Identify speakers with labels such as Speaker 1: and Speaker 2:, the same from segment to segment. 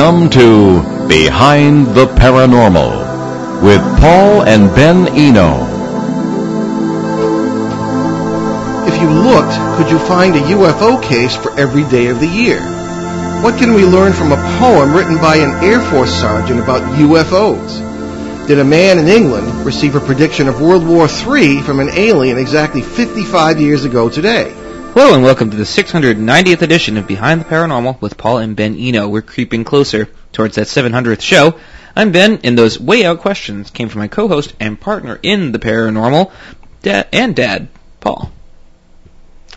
Speaker 1: Welcome to Behind the Paranormal with Paul and Ben Eno.
Speaker 2: If you looked, could you find a UFO case for every day of the year? What can we learn from a poem written by an Air Force sergeant about UFOs? Did a man in England receive a prediction of World War III from an alien exactly 55 years ago today?
Speaker 3: Hello and welcome to the 690th edition of Behind the Paranormal with Paul and Ben Eno. We're creeping closer towards that 700th show. I'm Ben, and those way out questions came from my co-host and partner in the paranormal, da- and Dad, Paul.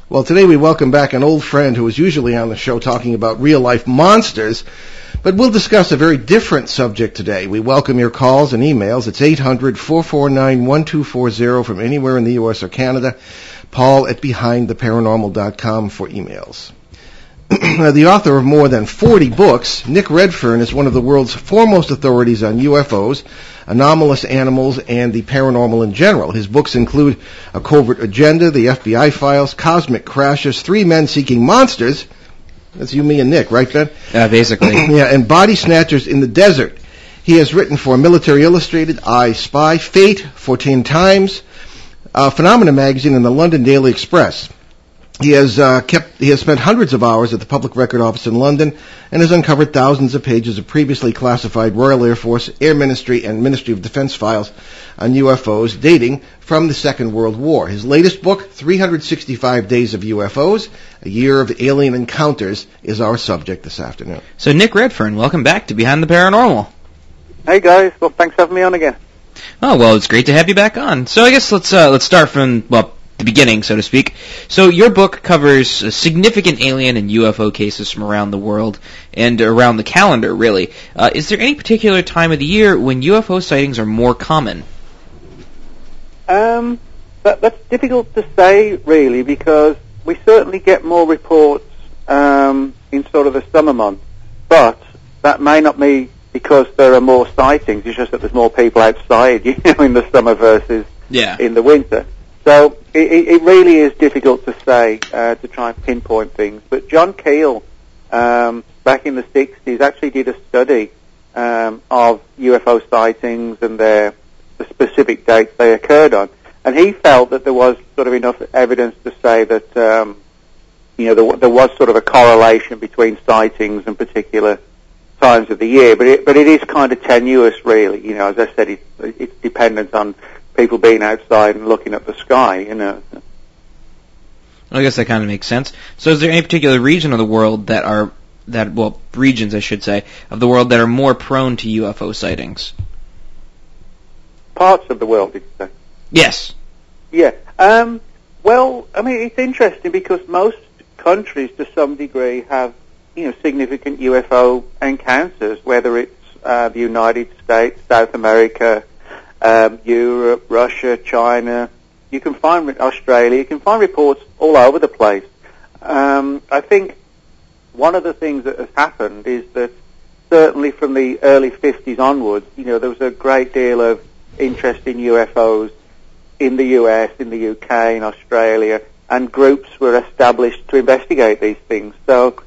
Speaker 2: Well, today we welcome back an old friend who is usually on the show talking about real life monsters, but we'll discuss a very different subject today. We welcome your calls and emails. It's 800 449 1240 from anywhere in the U.S. or Canada. Paul at BehindTheParanormal.com for emails. the author of more than 40 books, Nick Redfern is one of the world's foremost authorities on UFOs, anomalous animals, and the paranormal in general. His books include A Covert Agenda, The FBI Files, Cosmic Crashes, Three Men Seeking Monsters. That's you, me, and Nick, right, Ben?
Speaker 3: Uh, basically.
Speaker 2: yeah, and Body Snatchers in the Desert. He has written for Military Illustrated, I Spy, Fate, Fortean Times, uh, Phenomena magazine, and the London Daily Express. He has uh, kept he has spent hundreds of hours at the Public Record Office in London and has uncovered thousands of pages of previously classified Royal Air Force, Air Ministry, and Ministry of Defense files on UFOs dating from the Second World War. His latest book, 365 Days of UFOs, A Year of Alien Encounters, is our subject this afternoon.
Speaker 3: So Nick Redfern, welcome back to Behind the Paranormal.
Speaker 4: Hey guys, well thanks for having me on again.
Speaker 3: Oh well, it's great to have you back on. So I guess let's uh, let's start from well the beginning, so to speak. So your book covers uh, significant alien and UFO cases from around the world and around the calendar, really. Uh, is there any particular time of the year when UFO sightings are more common?
Speaker 4: Um, that, that's difficult to say really because we certainly get more reports um, in sort of the summer months, but that may not be because there are more sightings. It's just that there's more people outside, you know, in the summer versus
Speaker 3: Yeah.
Speaker 4: in the winter. So it, it really is difficult to say uh, to try and pinpoint things. But John Keel, um, back in the 60s, actually did a study um, of UFO sightings and their the specific dates they occurred on, and he felt that there was sort of enough evidence to say that um, you know there, there was sort of a correlation between sightings and particular times of the year, but it, but it is kind of tenuous, really. You know, as I said, it, it's dependent on people being outside and looking at the sky. You know.
Speaker 3: I guess that kind of makes sense. So is there any particular region of the world that are that well regions I should say of the world that are more prone to UFO sightings?
Speaker 4: Parts of the world, did you say?
Speaker 3: Yes.
Speaker 4: Yeah. Um, well, I mean, it's interesting because most countries, to some degree, have you know significant UFO encounters. Whether it's uh, the United States, South America, um, Europe, Russia, China, you can find Australia. You can find reports all over the place. Um, I think one of the things that has happened is that certainly from the early 50s onwards, you know, there was a great deal of interest in UFOs in the US, in the UK, in Australia, and groups were established to investigate these things. So,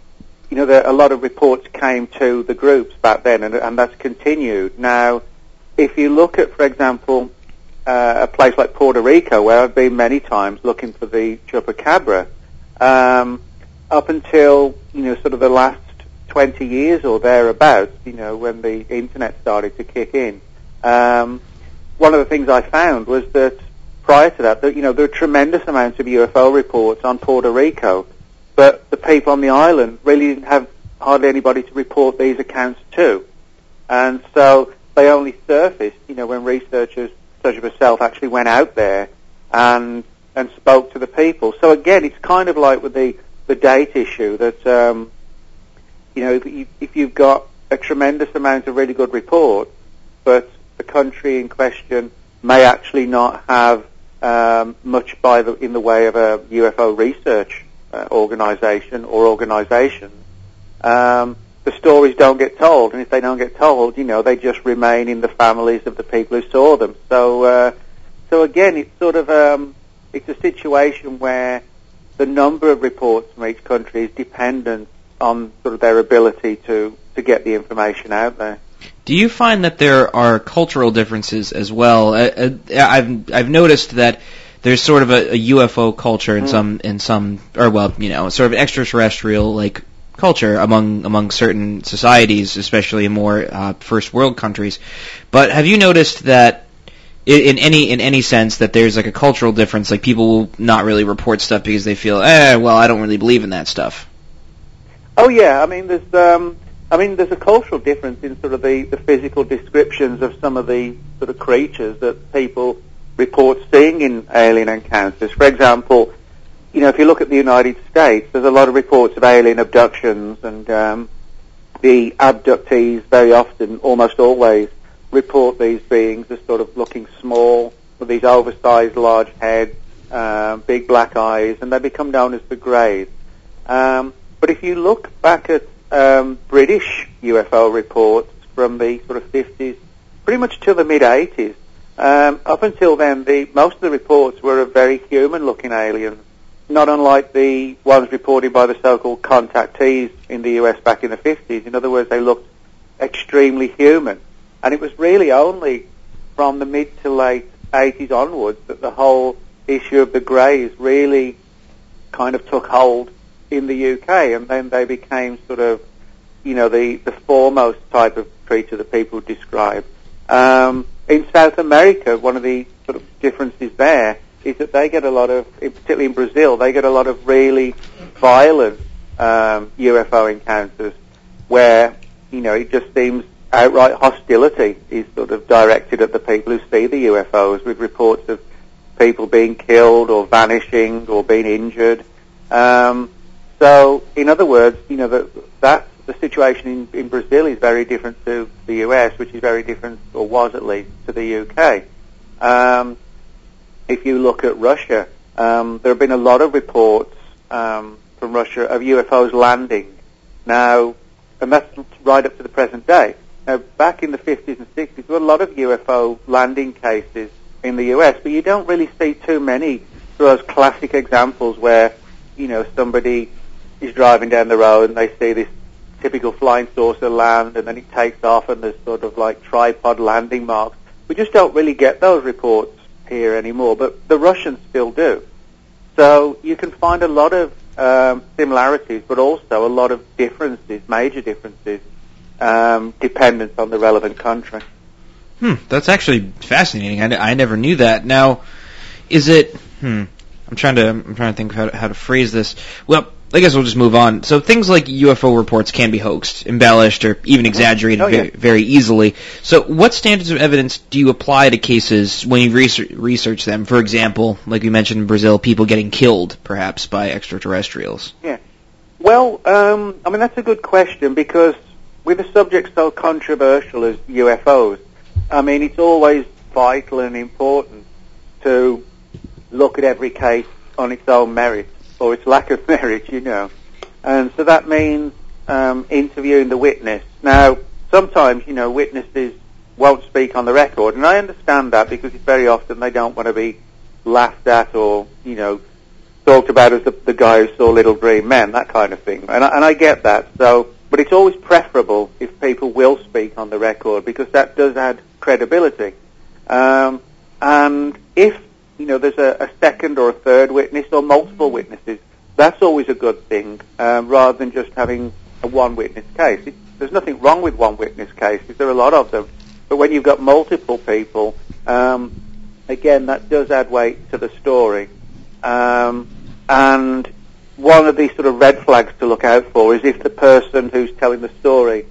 Speaker 4: you know, there, a lot of reports came to the groups back then, and, and that's continued. Now, if you look at, for example, uh, a place like Puerto Rico, where I've been many times looking for the chupacabra, um, up until you know sort of the last 20 years or thereabouts, you know, when the internet started to kick in, um, one of the things I found was that prior to that, that you know there were tremendous amounts of UFO reports on Puerto Rico, but the people on the island really didn't have hardly anybody to report these accounts to, and so they only surfaced, you know, when researchers such as myself actually went out there and and spoke to the people. So again, it's kind of like with the the date issue that um, you know if, you, if you've got a tremendous amount of really good reports, but the country in question may actually not have um, much by the in the way of a UFO research uh, organisation or organisations. Um, the stories don't get told, and if they don't get told, you know, they just remain in the families of the people who saw them. So, uh, so again, it's sort of um, it's a situation where the number of reports from each country is dependent on sort of their ability to to get the information out there.
Speaker 3: Do you find that there are cultural differences as well? Uh, uh, I've I've noticed that there's sort of a, a UFO culture in mm. some in some or well you know sort of extraterrestrial like culture among among certain societies, especially in more uh, first world countries. But have you noticed that in, any in any sense that there's like a cultural difference? Like people will not really report stuff because they feel, eh, well, I don't really believe in that stuff.
Speaker 4: Oh yeah, I mean there's um, I mean there's a cultural difference in sort of the, the physical descriptions of some of the sort of creatures that people report seeing in alien encounters. For example, you know, if you look at the United States, there's a lot of reports of alien abductions, and um, the abductees very often, almost always, report these beings as sort of looking small, with these oversized large heads, uh, big black eyes, and they become known as the Greys. Um, but if you look back at um, British UFO reports from the sort of 50s, pretty much till the mid 80s, um, up until then, the, most of the reports were of very human-looking aliens not unlike the ones reported by the so-called contactees in the US back in the 50s. In other words, they looked extremely human. And it was really only from the mid to late 80s onwards that the whole issue of the greys really kind of took hold in the UK. And then they became sort of, you know, the, the foremost type of creature that people describe. Um, in South America, one of the sort of differences there is that they get a lot of, particularly in Brazil, they get a lot of really violent um, UFO encounters where, you know, it just seems outright hostility is sort of directed at the people who see the UFOs with reports of people being killed or vanishing or being injured. Um, so, in other words, you know, that, that the situation in, in Brazil is very different to the US, which is very different, or was at least, to the UK. Um, if you look at Russia, um, there have been a lot of reports um, from Russia of UFOs landing. Now, and that's right up to the present day. Now, back in the 50s and 60s, there were a lot of UFO landing cases in the US, but you don't really see too many those classic examples where, you know, somebody is driving down the road and they see this typical flying saucer land and then it takes off and there's sort of like tripod landing marks. We just don't really get those reports here anymore, but the Russians still do. So you can find a lot of um, similarities, but also a lot of differences, major differences, um, dependent on the relevant country.
Speaker 3: Hmm, that's actually fascinating. I, I never knew that. Now, is it? Hmm, I'm trying to I'm trying to think how to, how to phrase this. Well, I guess we'll just move on. So things like UFO reports can be hoaxed, embellished, or even mm-hmm. exaggerated oh, yeah. very, very, easily. So what standards of evidence do you apply to cases when you research, research them? For example, like we mentioned in Brazil, people getting killed, perhaps, by extraterrestrials.
Speaker 4: Yeah. Well, um, I mean, that's a good question because with a subject so controversial as UFOs, I mean, it's always vital and important to look at every case on its own merit or its lack of merit, you know. And so that means um, interviewing the witness. Now, sometimes, you know, witnesses won't speak on the record, and I understand that because it's very often they don't want to be laughed at or, you know, talked about as the, the guy who saw Little Green Men, that kind of thing. And I, and I get that. So, but it's always preferable if people will speak on the record because that does add credibility. Um, and if you know, there's a, a second or a third witness or multiple witnesses, that's always a good thing, um, rather than just having a one witness case. It, there's nothing wrong with one witness cases. There are a lot of them. But when you've got multiple people, um, again, that does add weight to the story. Um, and one of these sort of red flags to look out for is if the person who's telling the story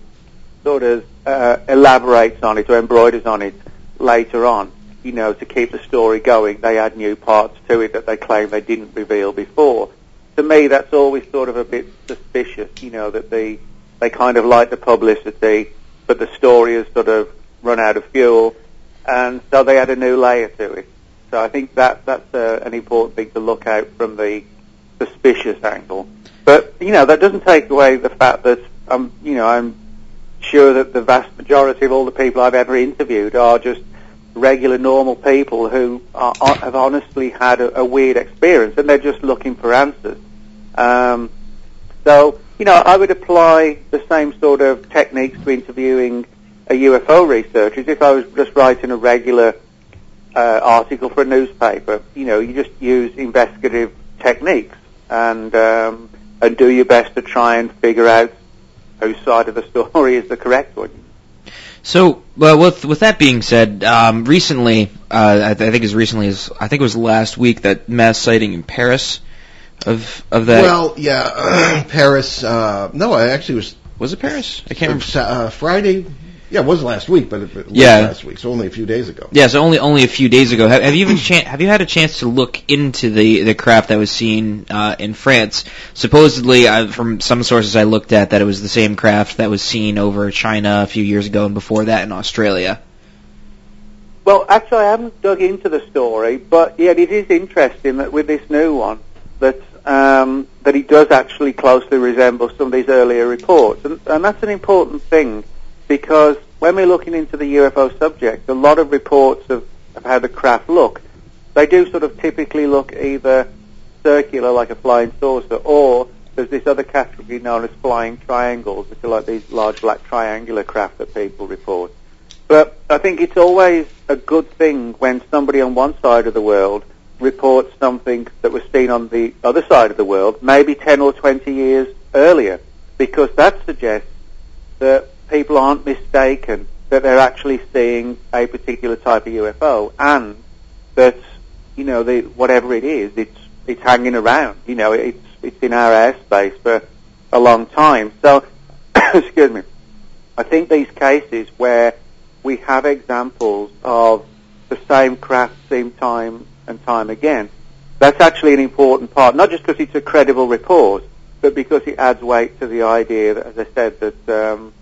Speaker 4: sort of uh, elaborates on it or embroiders on it later on you know, to keep the story going, they add new parts to it that they claim they didn't reveal before. To me, that's always sort of a bit suspicious, you know, that they they kind of like the publicity, but the story has sort of run out of fuel, and so they add a new layer to it. So I think that that's uh, an important thing to look out from the suspicious angle. But you know, that doesn't take away the fact that I'm, you know, I'm sure that the vast majority of all the people I've ever interviewed are just regular, normal people who are, are, have honestly had a, a, weird experience and they're just looking for answers. Um, so you know, I would apply the same sort of techniques to interviewing a UFO researcher as if I was just writing a regular uh, article for a newspaper. You know, you just use investigative techniques and um, and do your best to try and figure out whose side of the story is the correct one.
Speaker 3: So, well, with with that being said, um, recently, uh, I, th- I think as recently as I think it was last week that mass sighting in Paris of of that.
Speaker 2: Well, yeah, Paris. Uh, no, I actually was
Speaker 3: was it Paris? I can't remember.
Speaker 2: uh, Friday. Yeah, it was last week, but it, it was
Speaker 3: Yeah.
Speaker 2: last week, so only a few days ago.
Speaker 3: Yeah, so only only a few days ago. Have, have you even chan- have you had a chance to look into the the craft that was seen uh, in France? Supposedly, uh, from some sources I looked at, that it was the same craft that was seen over China a few years ago, and before that in Australia.
Speaker 4: Well, actually, I haven't dug into the story, but yet it is interesting that with this new one, that um, that it does actually closely resemble some of these earlier reports, and, and that's an important thing because when we're looking into the UFO subject, a lot of reports of, of how the craft look, they do sort of typically look either circular like a flying saucer, or there's this other category known as flying triangles, which are like these large black triangular craft that people report. But I think it's always a good thing when somebody on one side of the world reports something that was seen on the other side of the world, maybe 10 or 20 years earlier, because that suggests that people aren't mistaken, that they're actually seeing a particular type of UFO, and that, you know, the, whatever it is, it's, it's hanging around. You know, it's, it's in our airspace for a long time. So, excuse me, I think these cases where we have examples of the same craft seen time and time again, that's actually an important part, not just because it's a credible report, but because it adds weight to the idea that, as I said, that um,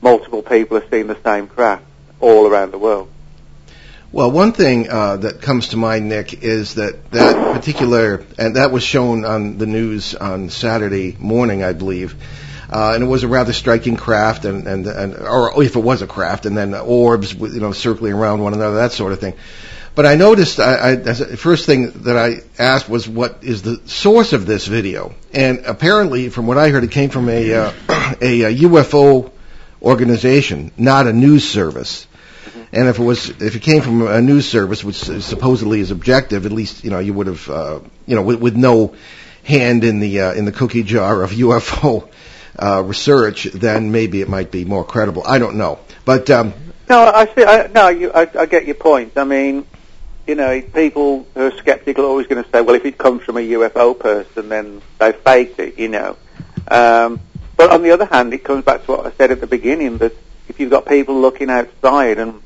Speaker 4: multiple people have seen the same craft all around the world.
Speaker 2: Well, one thing uh, that comes to mind, Nick, is that that particular, and that was shown on the news on Saturday morning, I believe, uh, and it was a rather striking craft, and, and, and or if it was a craft, and then orbs, you know, circling around one another, that sort of thing. But I noticed, I, I, a- first thing that I asked was, what is the source of this video? And apparently, from what I heard, it came from a, uh, a, uh UFO organization, not a news service. And if it was, if it came from a news service, which supposedly is objective, at least you know you would have, uh, you know, with, with no hand in the uh, in the cookie jar of UFO uh, research, then maybe it might be more credible. I don't know, but um,
Speaker 4: No, I see. I, no, you, I, I get your point. I mean, you know, people who are skeptical are always going to say, well, if it comes from a UFO person, then they faked it, you know. Um, but on the other hand, it comes back to what I said at the beginning that if you've got people looking outside and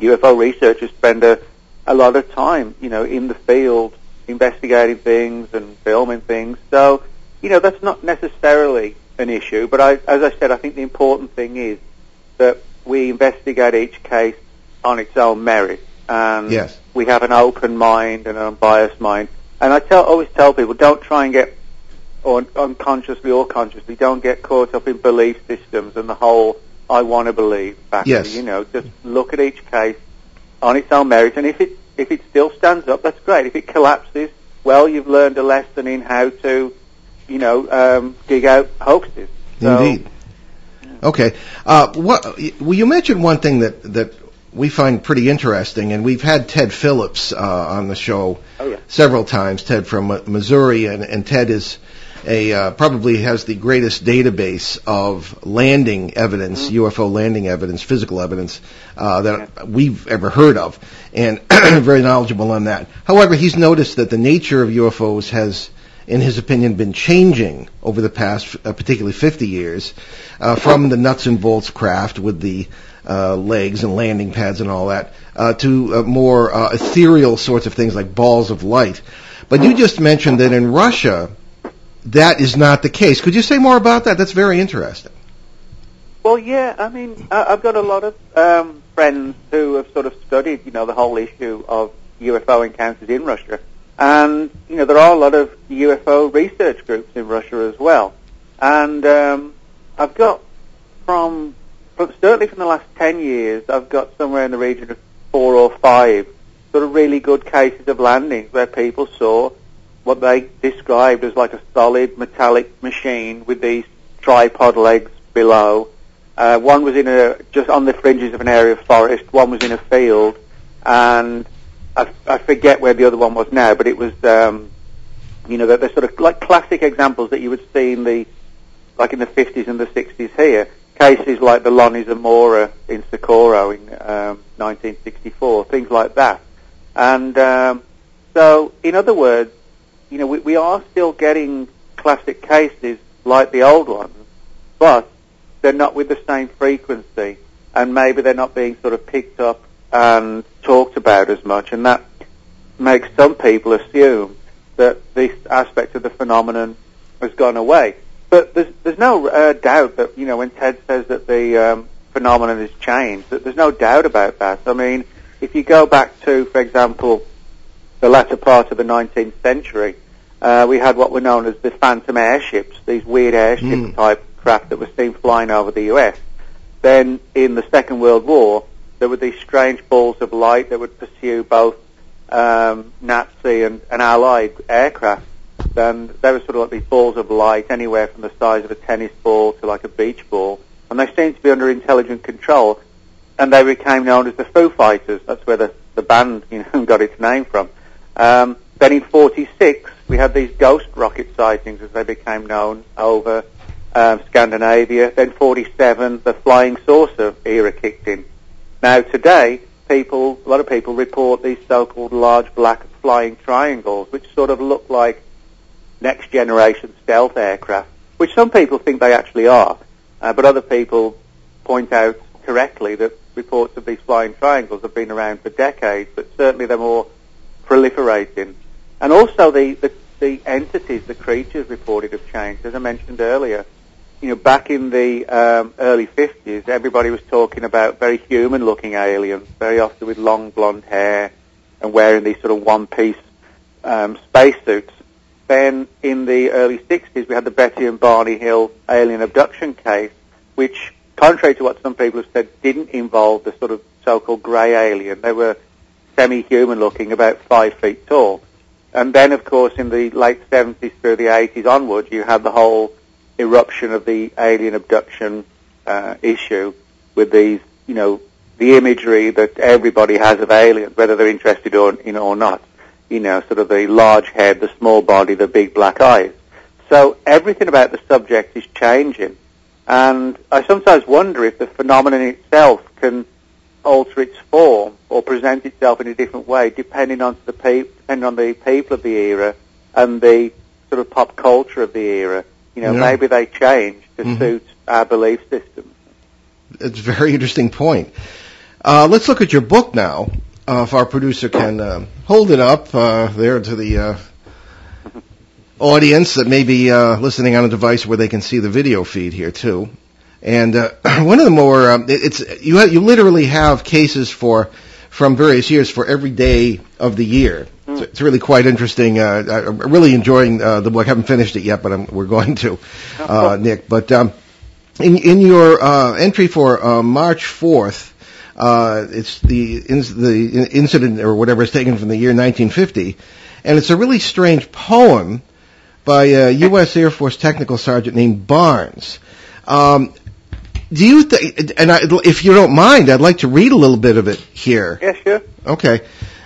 Speaker 4: UFO researchers spend a, a lot of time, you know, in the field investigating things and filming things. So, you know, that's not necessarily an issue. But I, as I said, I think the important thing is that we investigate each case on its own merit, and
Speaker 2: Yes.
Speaker 4: we have an open mind and an unbiased mind. And I tell, always tell people, don't try and get, or unconsciously or consciously, don't get caught up in belief systems and the whole "I want to believe" factor.
Speaker 2: Yes.
Speaker 4: You know, just look at each case on its own merit, and if it if it still stands up, that's great. If it collapses, well, you've learned a lesson in how to, you know, um, dig out hoaxes. So-
Speaker 2: Indeed. Okay. Uh, what, well, you mentioned one thing that, that we find pretty interesting, and we've had Ted Phillips uh, on the show
Speaker 4: Oh, yeah.
Speaker 2: several times. Ted from Missouri, and, and Ted is a uh, probably has the greatest database of landing evidence, UFO landing evidence, physical evidence uh, that we've ever heard of, and very knowledgeable on that. However, he's noticed that the nature of UFOs has in his opinion, been changing over the past, uh, particularly 50 years, uh, from the nuts and bolts craft with the uh, legs and landing pads and all that, uh, to uh, more uh, ethereal sorts of things like balls of light. But you just mentioned that in Russia, that is not the case. Could you say more about that? That's very interesting.
Speaker 4: Well, yeah, I mean, I've got a lot of um, friends who have sort of studied, you know, the whole issue of UFO encounters in Russia. And, you know, there are a lot of UFO research groups in Russia as well. And um, I've got from, from, certainly from the last 10 years, I've got somewhere in the region of four or five sort of really good cases of landings where people saw what they described as like a solid metallic machine with these tripod legs below. Uh, one was in a just on the fringes of an area of forest. One was in a field, and I, I forget where the other one was now, but it was um, you know they're, they're sort of like classic examples that you would see in the like in the 50s and the 60s here. Cases like the Lonnie Zamora in Socorro in um, 1964, things like that. And um, so, in other words, you know, we, we are still getting classic cases like the old ones, but they're not with the same frequency, and maybe they're not being sort of picked up and talked about as much, and that makes some people assume that this aspect of the phenomenon has gone away. But there's there's no uh, doubt that you know when Ted says that the um, phenomenon has changed, that there's no doubt about that. I mean, if you go back to, for example, the latter part of the 19th century, uh, we had what were known as the phantom airships, these weird airship mm. type craft that were seen flying over the US. Then in the Second World War, there were these strange balls of light that would pursue both um, Nazi and, and Allied aircraft. And they were sort of like these balls of light, anywhere from the size of a tennis ball to like a beach ball. And they seemed to be under intelligent control. And they became known as the Foo Fighters. That's where the, the band you know, got its name from. Um, then in 46, we had these ghost rocket sightings, as they became known, over um, Scandinavia. Then 47, the flying saucer era kicked in. Now today, people, a lot of people report these so-called large black flying triangles, which sort of look like next generation stealth aircraft, which some people think they actually are, uh, but other people point out correctly that reports of these flying triangles have been around for decades, but certainly they're more proliferating. And also the, the, the entities, the creatures reported have changed. As I mentioned earlier, you know, back in the um, early 50s, everybody was talking about very human-looking aliens, very often with long blonde hair and wearing these sort of one-piece um, spacesuits. Then in the early 60s, we had the Betty and Barney Hill alien abduction case, which, contrary to what some people have said, didn't involve the sort of so-called grey alien. They were semi-human looking, about five feet tall. And then, of course, in the late 70s through the 80s onwards, you had the whole eruption of the alien abduction uh, issue with these, you know, the imagery that everybody has of aliens, whether they're interested or, know, or not. You know, sort of the large head, the small body, the big black eyes. So everything about the subject is changing. And I sometimes wonder if the phenomenon itself can alter its form or present itself in a different way depending on the pe- depending on the people of the era and the sort of pop culture of the era. You know, yeah. maybe they change to mm-hmm. suit our belief systems.
Speaker 2: It's a very interesting point. Uh, let's look at your book now. Uh, if our producer can uh, hold it up uh, there to the uh, audience that may be uh, listening on a device where they can see the video feed here too. And uh, one of the more um, it's you have, you literally have cases for from various years for every day of the year. Mm. So it's really quite interesting. Uh, I'm really enjoying uh, the book. I haven't finished it yet, but I'm, we're going to, uh, Nick. But um, in in your uh, entry for uh, March 4th, uh, it's the in, the incident or whatever is taken from the year 1950, and it's a really strange poem by a U.S. Air Force technical sergeant named Barnes. Um, do you think, and I, if you don't mind, I'd like to read a little bit of it here.
Speaker 4: Yeah, sure.
Speaker 2: Okay.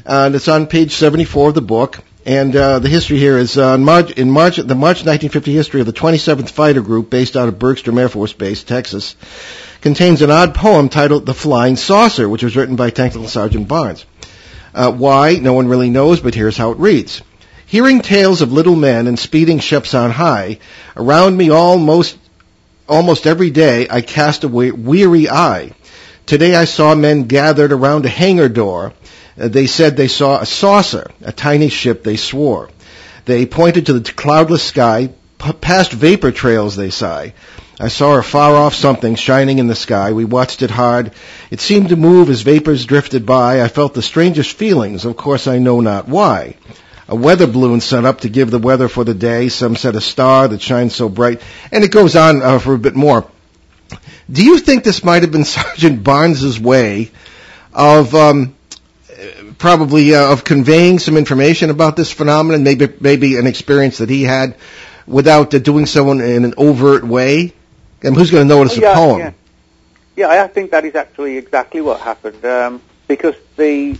Speaker 2: Uh, and it's on page 74 of the book. And uh, the history here is uh, in March, in March, the March 1950 history of the 27th Fighter Group, based out of Bergstrom Air Force Base, Texas, contains an odd poem titled "The Flying Saucer," which was written by Technical Sergeant Barnes. Uh, why? No one really knows, but here's how it reads. Hearing tales of little men and speeding ships on high, around me almost almost every day I cast a weary eye. Today I saw men gathered around a hangar door. Uh, they said they saw a saucer, a tiny ship, they swore. They pointed to the cloudless sky, p- past vapor trails they sigh. I saw a far off something shining in the sky. We watched it hard. It seemed to move as vapors drifted by. I felt the strangest feelings. Of course I know not why a weather balloon sent up to give the weather for the day. Some said a star that shines so bright. And it goes on uh, for a bit more. Do you think this might have been Sergeant Barnes's way of um, probably uh, of conveying some information about this phenomenon, maybe maybe an experience that he had without uh, doing so in, in an overt way? And who's going to notice
Speaker 4: yeah,
Speaker 2: a poem?
Speaker 4: Yeah. yeah, I think that is actually exactly what happened. Um, because the,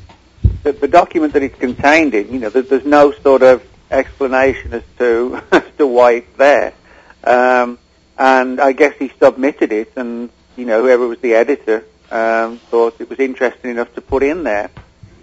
Speaker 4: the the document that it's contained in, you know, there, there's no sort of explanation as to as to why it's there. Um, and I guess he submitted it, and you know, whoever was the editor um, thought it was interesting enough to put in there.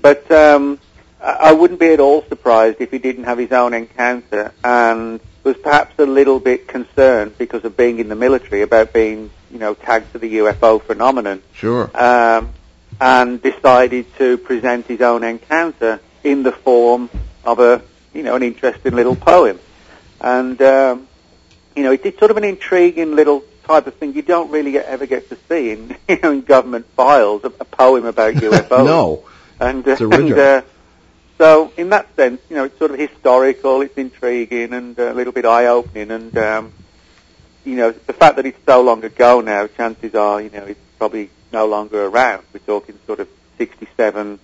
Speaker 4: But um, I wouldn't be at all surprised if he didn't have his own encounter and was perhaps a little bit concerned because of being in the military about being, you know, tagged to the UFO phenomenon.
Speaker 2: Sure.
Speaker 4: Um, and decided to present his own encounter in the form of a, you know, an interesting little poem. And, um, you know, it's sort of an intriguing little type of thing you don't really get, ever get to see in, you know, in government files, a, a poem about UFOs.
Speaker 2: no.
Speaker 4: And, uh, and uh, so in that sense, you know, it's sort of historical, it's intriguing and a little bit eye-opening and, um, you know, the fact that it's so long ago now, chances are, you know, it's probably no longer around. We're talking sort of 67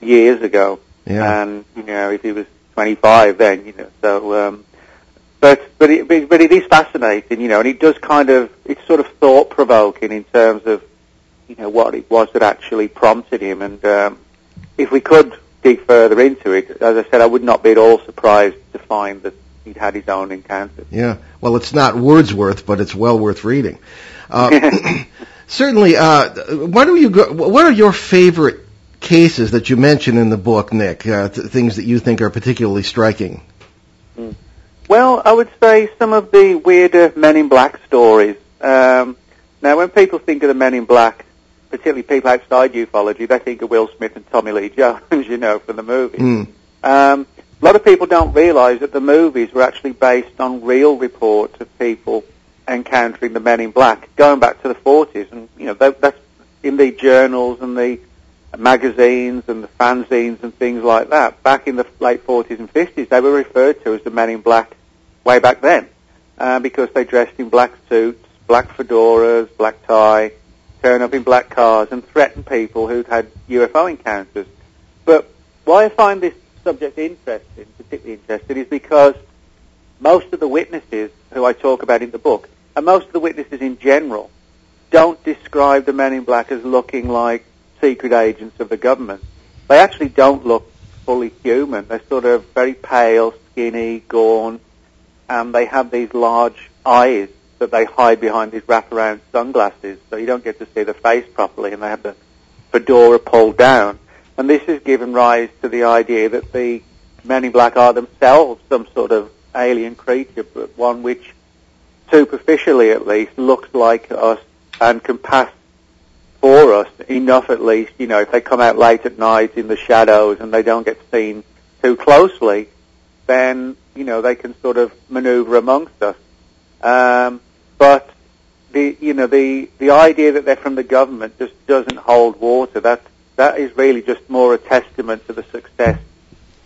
Speaker 4: years ago.
Speaker 2: Yeah.
Speaker 4: And, you know, if he was 25 then, you know, so, um, but, but it, but it is fascinating, you know, and it does kind of, it's sort of thought-provoking in terms of, you know, what it was that actually prompted him. And, um, if we could dig further into it, as I said, I would not be at all surprised to find that he'd had his own encounter.
Speaker 2: Yeah. Well, it's not Wordsworth, but it's well worth reading. Uh, certainly. Uh, why you go? What are your favorite cases that you mention in the book, Nick? Uh, th- things that you think are particularly striking.
Speaker 4: Well, I would say some of the weirder Men in Black stories. Um, now, when people think of the Men in Black, particularly people outside ufology, they think of Will Smith and Tommy Lee Jones, you know, from the movies.
Speaker 2: Mm.
Speaker 4: Um, a lot of people don't realise that the movies were actually based on real reports of people encountering the Men in Black, going back to the 40s, and you know that, that's in the journals and the magazines and the fanzines and things like that. Back in the late 40s and 50s, they were referred to as the Men in Black way back then, uh, because they dressed in black suits, black fedoras, black tie, turn up in black cars and threaten people who'd had UFO encounters. But why I find this subject interesting, particularly interesting, is because most of the witnesses who I talk about in the book, and most of the witnesses in general, don't describe the men in black as looking like secret agents of the government. They actually don't look fully human. They're sort of very pale, skinny, gaunt, and they have these large eyes that they hide behind these wraparound sunglasses, so you don't get to see the face properly, and they have the fedora pulled down. And this has given rise to the idea that the men in black are themselves some sort of alien creature, but one which, superficially at least, looks like us and can pass for us enough at least, you know, if they come out late at night in the shadows and they don't get seen too closely, then, you know, they can sort of maneuver amongst us. Um, but the, you know, the, the idea that they're from the government just doesn't hold water. That, that is really just more a testament to the success,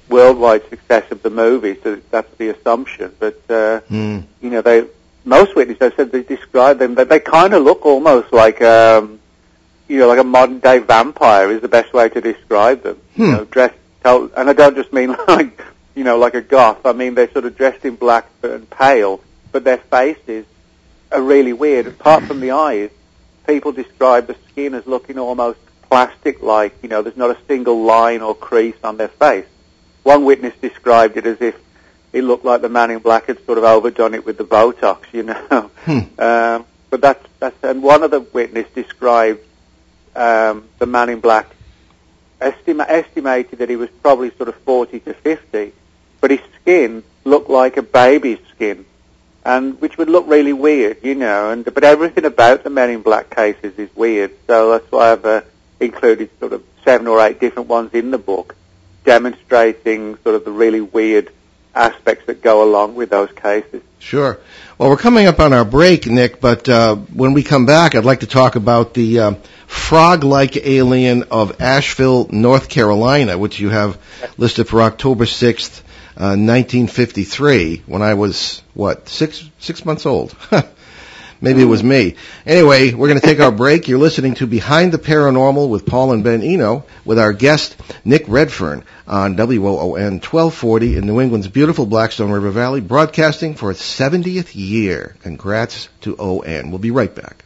Speaker 4: worldwide success of the movie. So that's the assumption. But, uh,
Speaker 2: Mm.
Speaker 4: you know, they, most witnesses have said they describe them, that they kind of look almost like, um, you know, like a modern day vampire is the best way to describe them. You
Speaker 2: Hmm.
Speaker 4: know, dressed, and I don't just mean like, you know, like a goth. I mean they're sort of dressed in black and pale, but their faces are really weird. Apart from the eyes, people describe the skin as looking almost plastic-like. You know, there's not a single line or crease on their face. One witness described it as if it looked like the man in black had sort of overdone it with the Botox, you know.
Speaker 2: Hmm.
Speaker 4: Um, but that's, that's, and one of the witness described um, the man in black, estima- estimated that he was probably sort of 40 to 50, but his skin looked like a baby's skin, and which would look really weird, you know. And but everything about the men in black cases is weird, so that's why I've uh, included sort of seven or eight different ones in the book, demonstrating sort of the really weird aspects that go along with those cases.
Speaker 2: Sure. Well, we're coming up on our break, Nick, but uh, when we come back, I'd like to talk about the uh, frog-like alien of Asheville, North Carolina, which you have listed for October 6th, uh, 1953, when I was, what, six, six months old. Maybe it was me. Anyway, we're going to take our break. You're listening to Behind the Paranormal with Paul and Ben Eno with our guest Nick Redfern on WOON 1240 in New England's beautiful Blackstone River Valley, broadcasting for its 70th year. Congrats to ON. We'll be right back.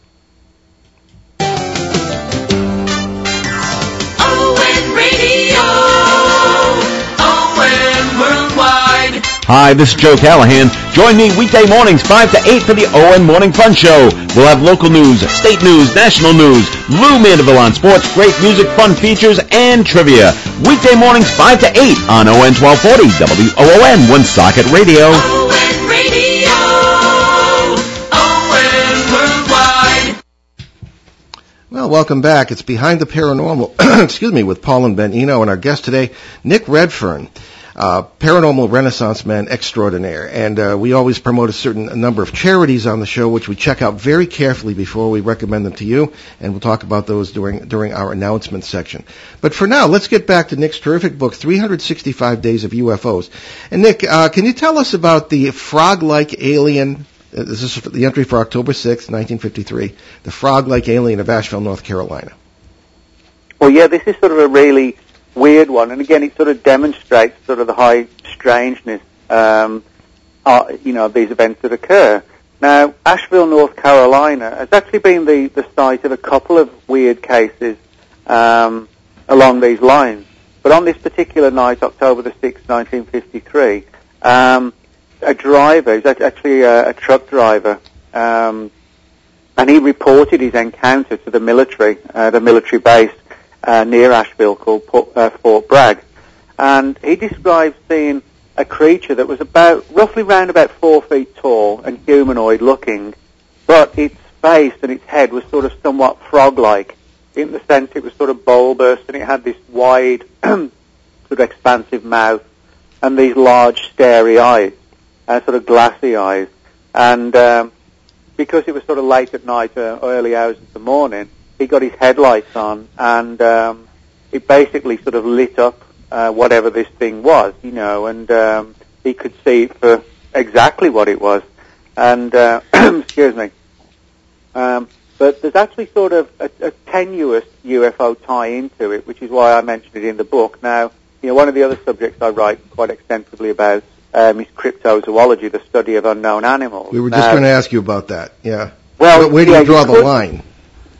Speaker 1: Hi, this is Joe Callahan. Join me weekday mornings 5 to 8 for the ON Morning Fun Show. We'll have local news, state news, national news, Lou Mandeville on sports, great music, fun features, and trivia. Weekday mornings 5 to 8 on ON 1240 WOON Woonsocket Radio. ON Radio.
Speaker 2: ON Worldwide. Well, welcome back. It's Behind the Paranormal, excuse me, with Paul and Ben Eno and our guest today, Nick Redfern uh, paranormal renaissance man extraordinaire. And uh, we always promote a certain number of charities on the show, which we check out very carefully before we recommend them to you. And we'll talk about those during during our announcement section. But for now, let's get back to Nick's terrific book, 365 Days of UFOs. And Nick, uh, can you tell us about the frog-like alien? Uh, this is the entry for October 6, 1953. The frog-like alien of Asheville, North Carolina.
Speaker 4: Well, yeah, this is sort of a really weird one. And again, it sort of demonstrates sort of the high strangeness, um, uh, you know, of these events that occur. Now, Asheville, North Carolina, has actually been the, the site of a couple of weird cases um, along these lines. But on this particular night, October the 6th, 1953, um, a driver, he's actually a, a truck driver, um, and he reported his encounter to the military, uh, the military base, uh, near Asheville called Port, uh, Fort Bragg. And he described seeing a creature that was about, roughly round about four feet tall and humanoid looking, but its face and its head was sort of somewhat frog-like in the sense it was sort of bulbous and it had this wide, sort of expansive mouth and these large starey eyes, uh, sort of glassy eyes. And um, because it was sort of late at night, uh, early hours of the morning, he got his headlights on, and um, it basically sort of lit up uh, whatever this thing was, you know, and um, he could see it for exactly what it was. And uh, excuse me. Um, but there's actually sort of a, a tenuous UFO tie into it, which is why I mentioned it in the book. Now, you know, one of the other subjects I write quite extensively about um, is cryptozoology, the study of unknown animals.
Speaker 2: We were just
Speaker 4: now,
Speaker 2: going to ask you about that. Yeah.
Speaker 4: Well,
Speaker 2: where, where do
Speaker 4: yeah,
Speaker 2: you draw
Speaker 4: you
Speaker 2: the
Speaker 4: could,
Speaker 2: line?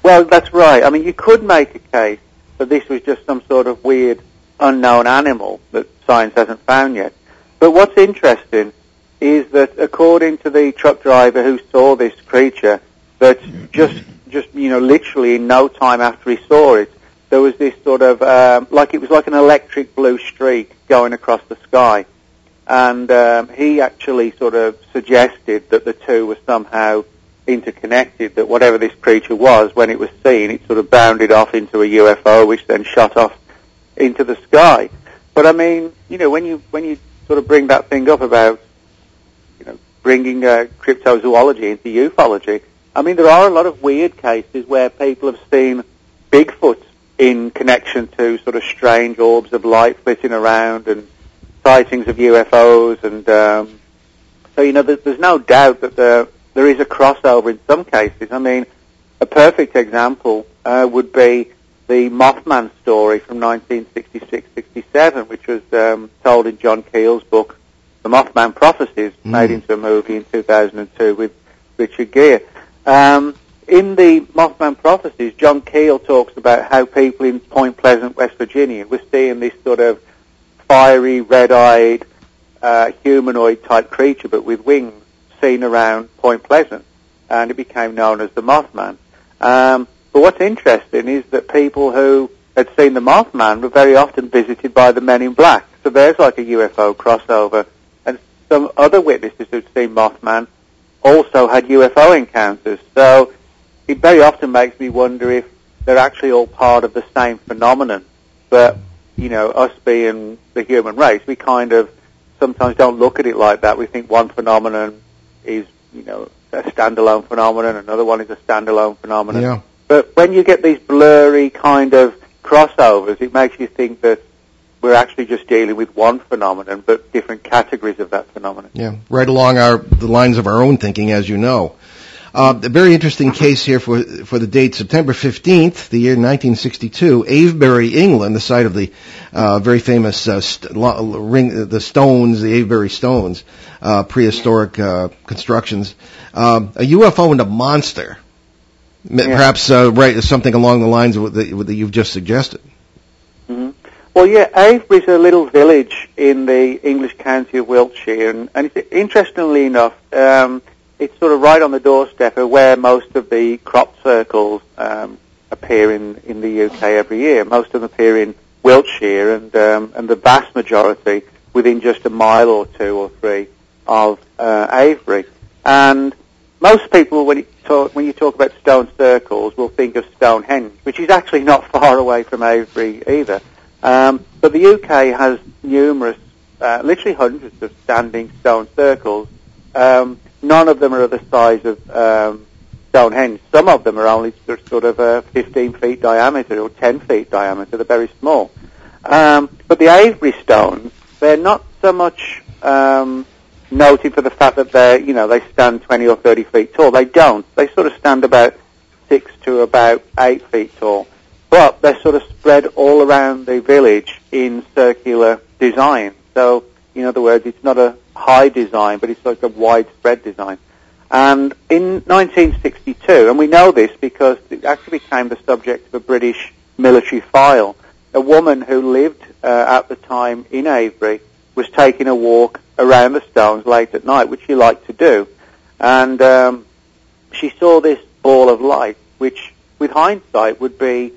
Speaker 4: Well, that's right. I mean, you could make a case that this was just some sort of weird unknown animal that science hasn't found yet. But what's interesting is that according to the truck driver who saw this creature, that just, just, you know, literally in no time after he saw it, there was this sort of, um, like it was like an electric blue streak going across the sky. And um, he actually sort of suggested that the two were somehow interconnected that whatever this creature was, when it was seen, it sort of bounded off into a UFO, which then shot off into the sky. But I mean, you know, when you when you sort of bring that thing up about, you know, bringing uh, cryptozoology into ufology, I mean, there are a lot of weird cases where people have seen Bigfoot in connection to sort of strange orbs of light flitting around and sightings of UFOs, and um, so you know, there's, there's no doubt that the there is a crossover in some cases. I mean, a perfect example uh, would be the Mothman story from 1966-67, which was um, told in John Keel's book, The Mothman Prophecies, mm. made into a movie in 2002 with Richard Gere. Um, in the Mothman Prophecies, John Keel talks about how people in Point Pleasant, West Virginia, were seeing this sort of fiery, red-eyed, uh, humanoid type creature, but with wings seen around Point Pleasant, and it became known as the Mothman. Um, but what's interesting is that people who had seen the Mothman were very often visited by the Men in Black. So there's like a UFO crossover. And some other witnesses who'd seen Mothman also had UFO encounters. So it very often makes me wonder if they're actually all part of the same phenomenon. But, you know, us being the human race, we kind of sometimes don't look at it like that. We think one phenomenon is, you know, a standalone phenomenon, another one is a standalone phenomenon.
Speaker 2: Yeah.
Speaker 4: But when you get these blurry kind of crossovers, it makes you think that we're actually just dealing with one phenomenon, but different categories of that phenomenon.
Speaker 2: Yeah, right along our the lines of our own thinking, as you know. Uh, a very interesting case here for for the date September 15th, the year 1962, Avebury, England, the site of the uh, very famous uh, st- ring, the stones, the Avebury stones, uh, prehistoric uh, constructions. Um, a UFO and a monster. Yeah. Perhaps uh, right something along the lines of what, the, what you've just suggested.
Speaker 4: Mm-hmm. Well, yeah, Avebury's a little village in the English county of Wiltshire, and, and interestingly enough, um, it's sort of right on the doorstep of where most of the crop circles um, appear in, in the UK every year. Most of them appear in Wiltshire, and um, and the vast majority within just a mile or two or three of uh, Avebury. And most people, when you, talk, when you talk about stone circles, will think of Stonehenge, which is actually not far away from Avebury either. Um, but the UK has numerous, uh, literally hundreds of standing stone circles. Um, none of them are the size of um, Stonehenge. Some of them are only sort of uh, 15 feet diameter or 10 feet diameter. They're very small. Um, but the Avebury stones, they're not so much um, noted for the fact that they you know, they stand 20 or 30 feet tall. They don't. They sort of stand about six to about eight feet tall but they're sort of spread all around the village in circular design. So, in other words, it's not a high design, but it's like a widespread design. And in 1962, and we know this because it actually became the subject of a British military file, a woman who lived uh, at the time in Avebury was taking a walk around the stones late at night, which she liked to do. And um, she saw this ball of light, which with hindsight would be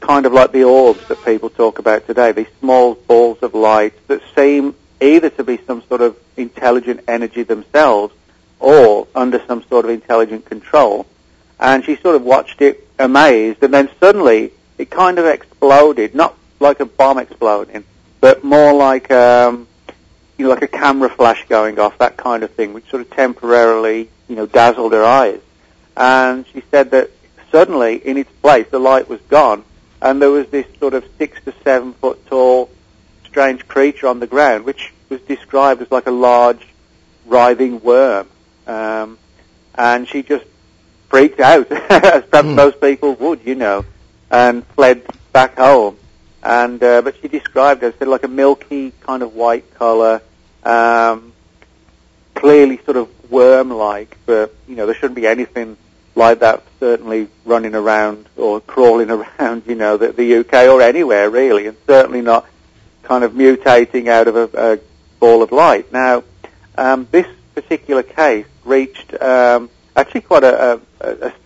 Speaker 4: kind of like the orbs that people talk about today, these small balls of light that seem either to be some sort of intelligent energy themselves or under some sort of intelligent control. And she sort of watched it amazed, and then suddenly it kind of exploded, not like a bomb exploding, but more like um, you know, like a camera flash going off, that kind of thing, which sort of temporarily, you know, dazzled her eyes. And she said that suddenly, in its place, the light was gone, and there was this sort of six to seven foot tall strange creature on the ground, which was described as like a large writhing worm. Um, and she just freaked out, as perhaps mm. most people would, you know, and fled back home. And uh, but she described it as like a milky kind of white color, um, clearly sort of worm-like, but you know there shouldn't be anything like that certainly running around or crawling around, you know, the, the UK or anywhere really, and certainly not kind of mutating out of a, a ball of light. Now, um, this particular case reached um, actually quite a, a, a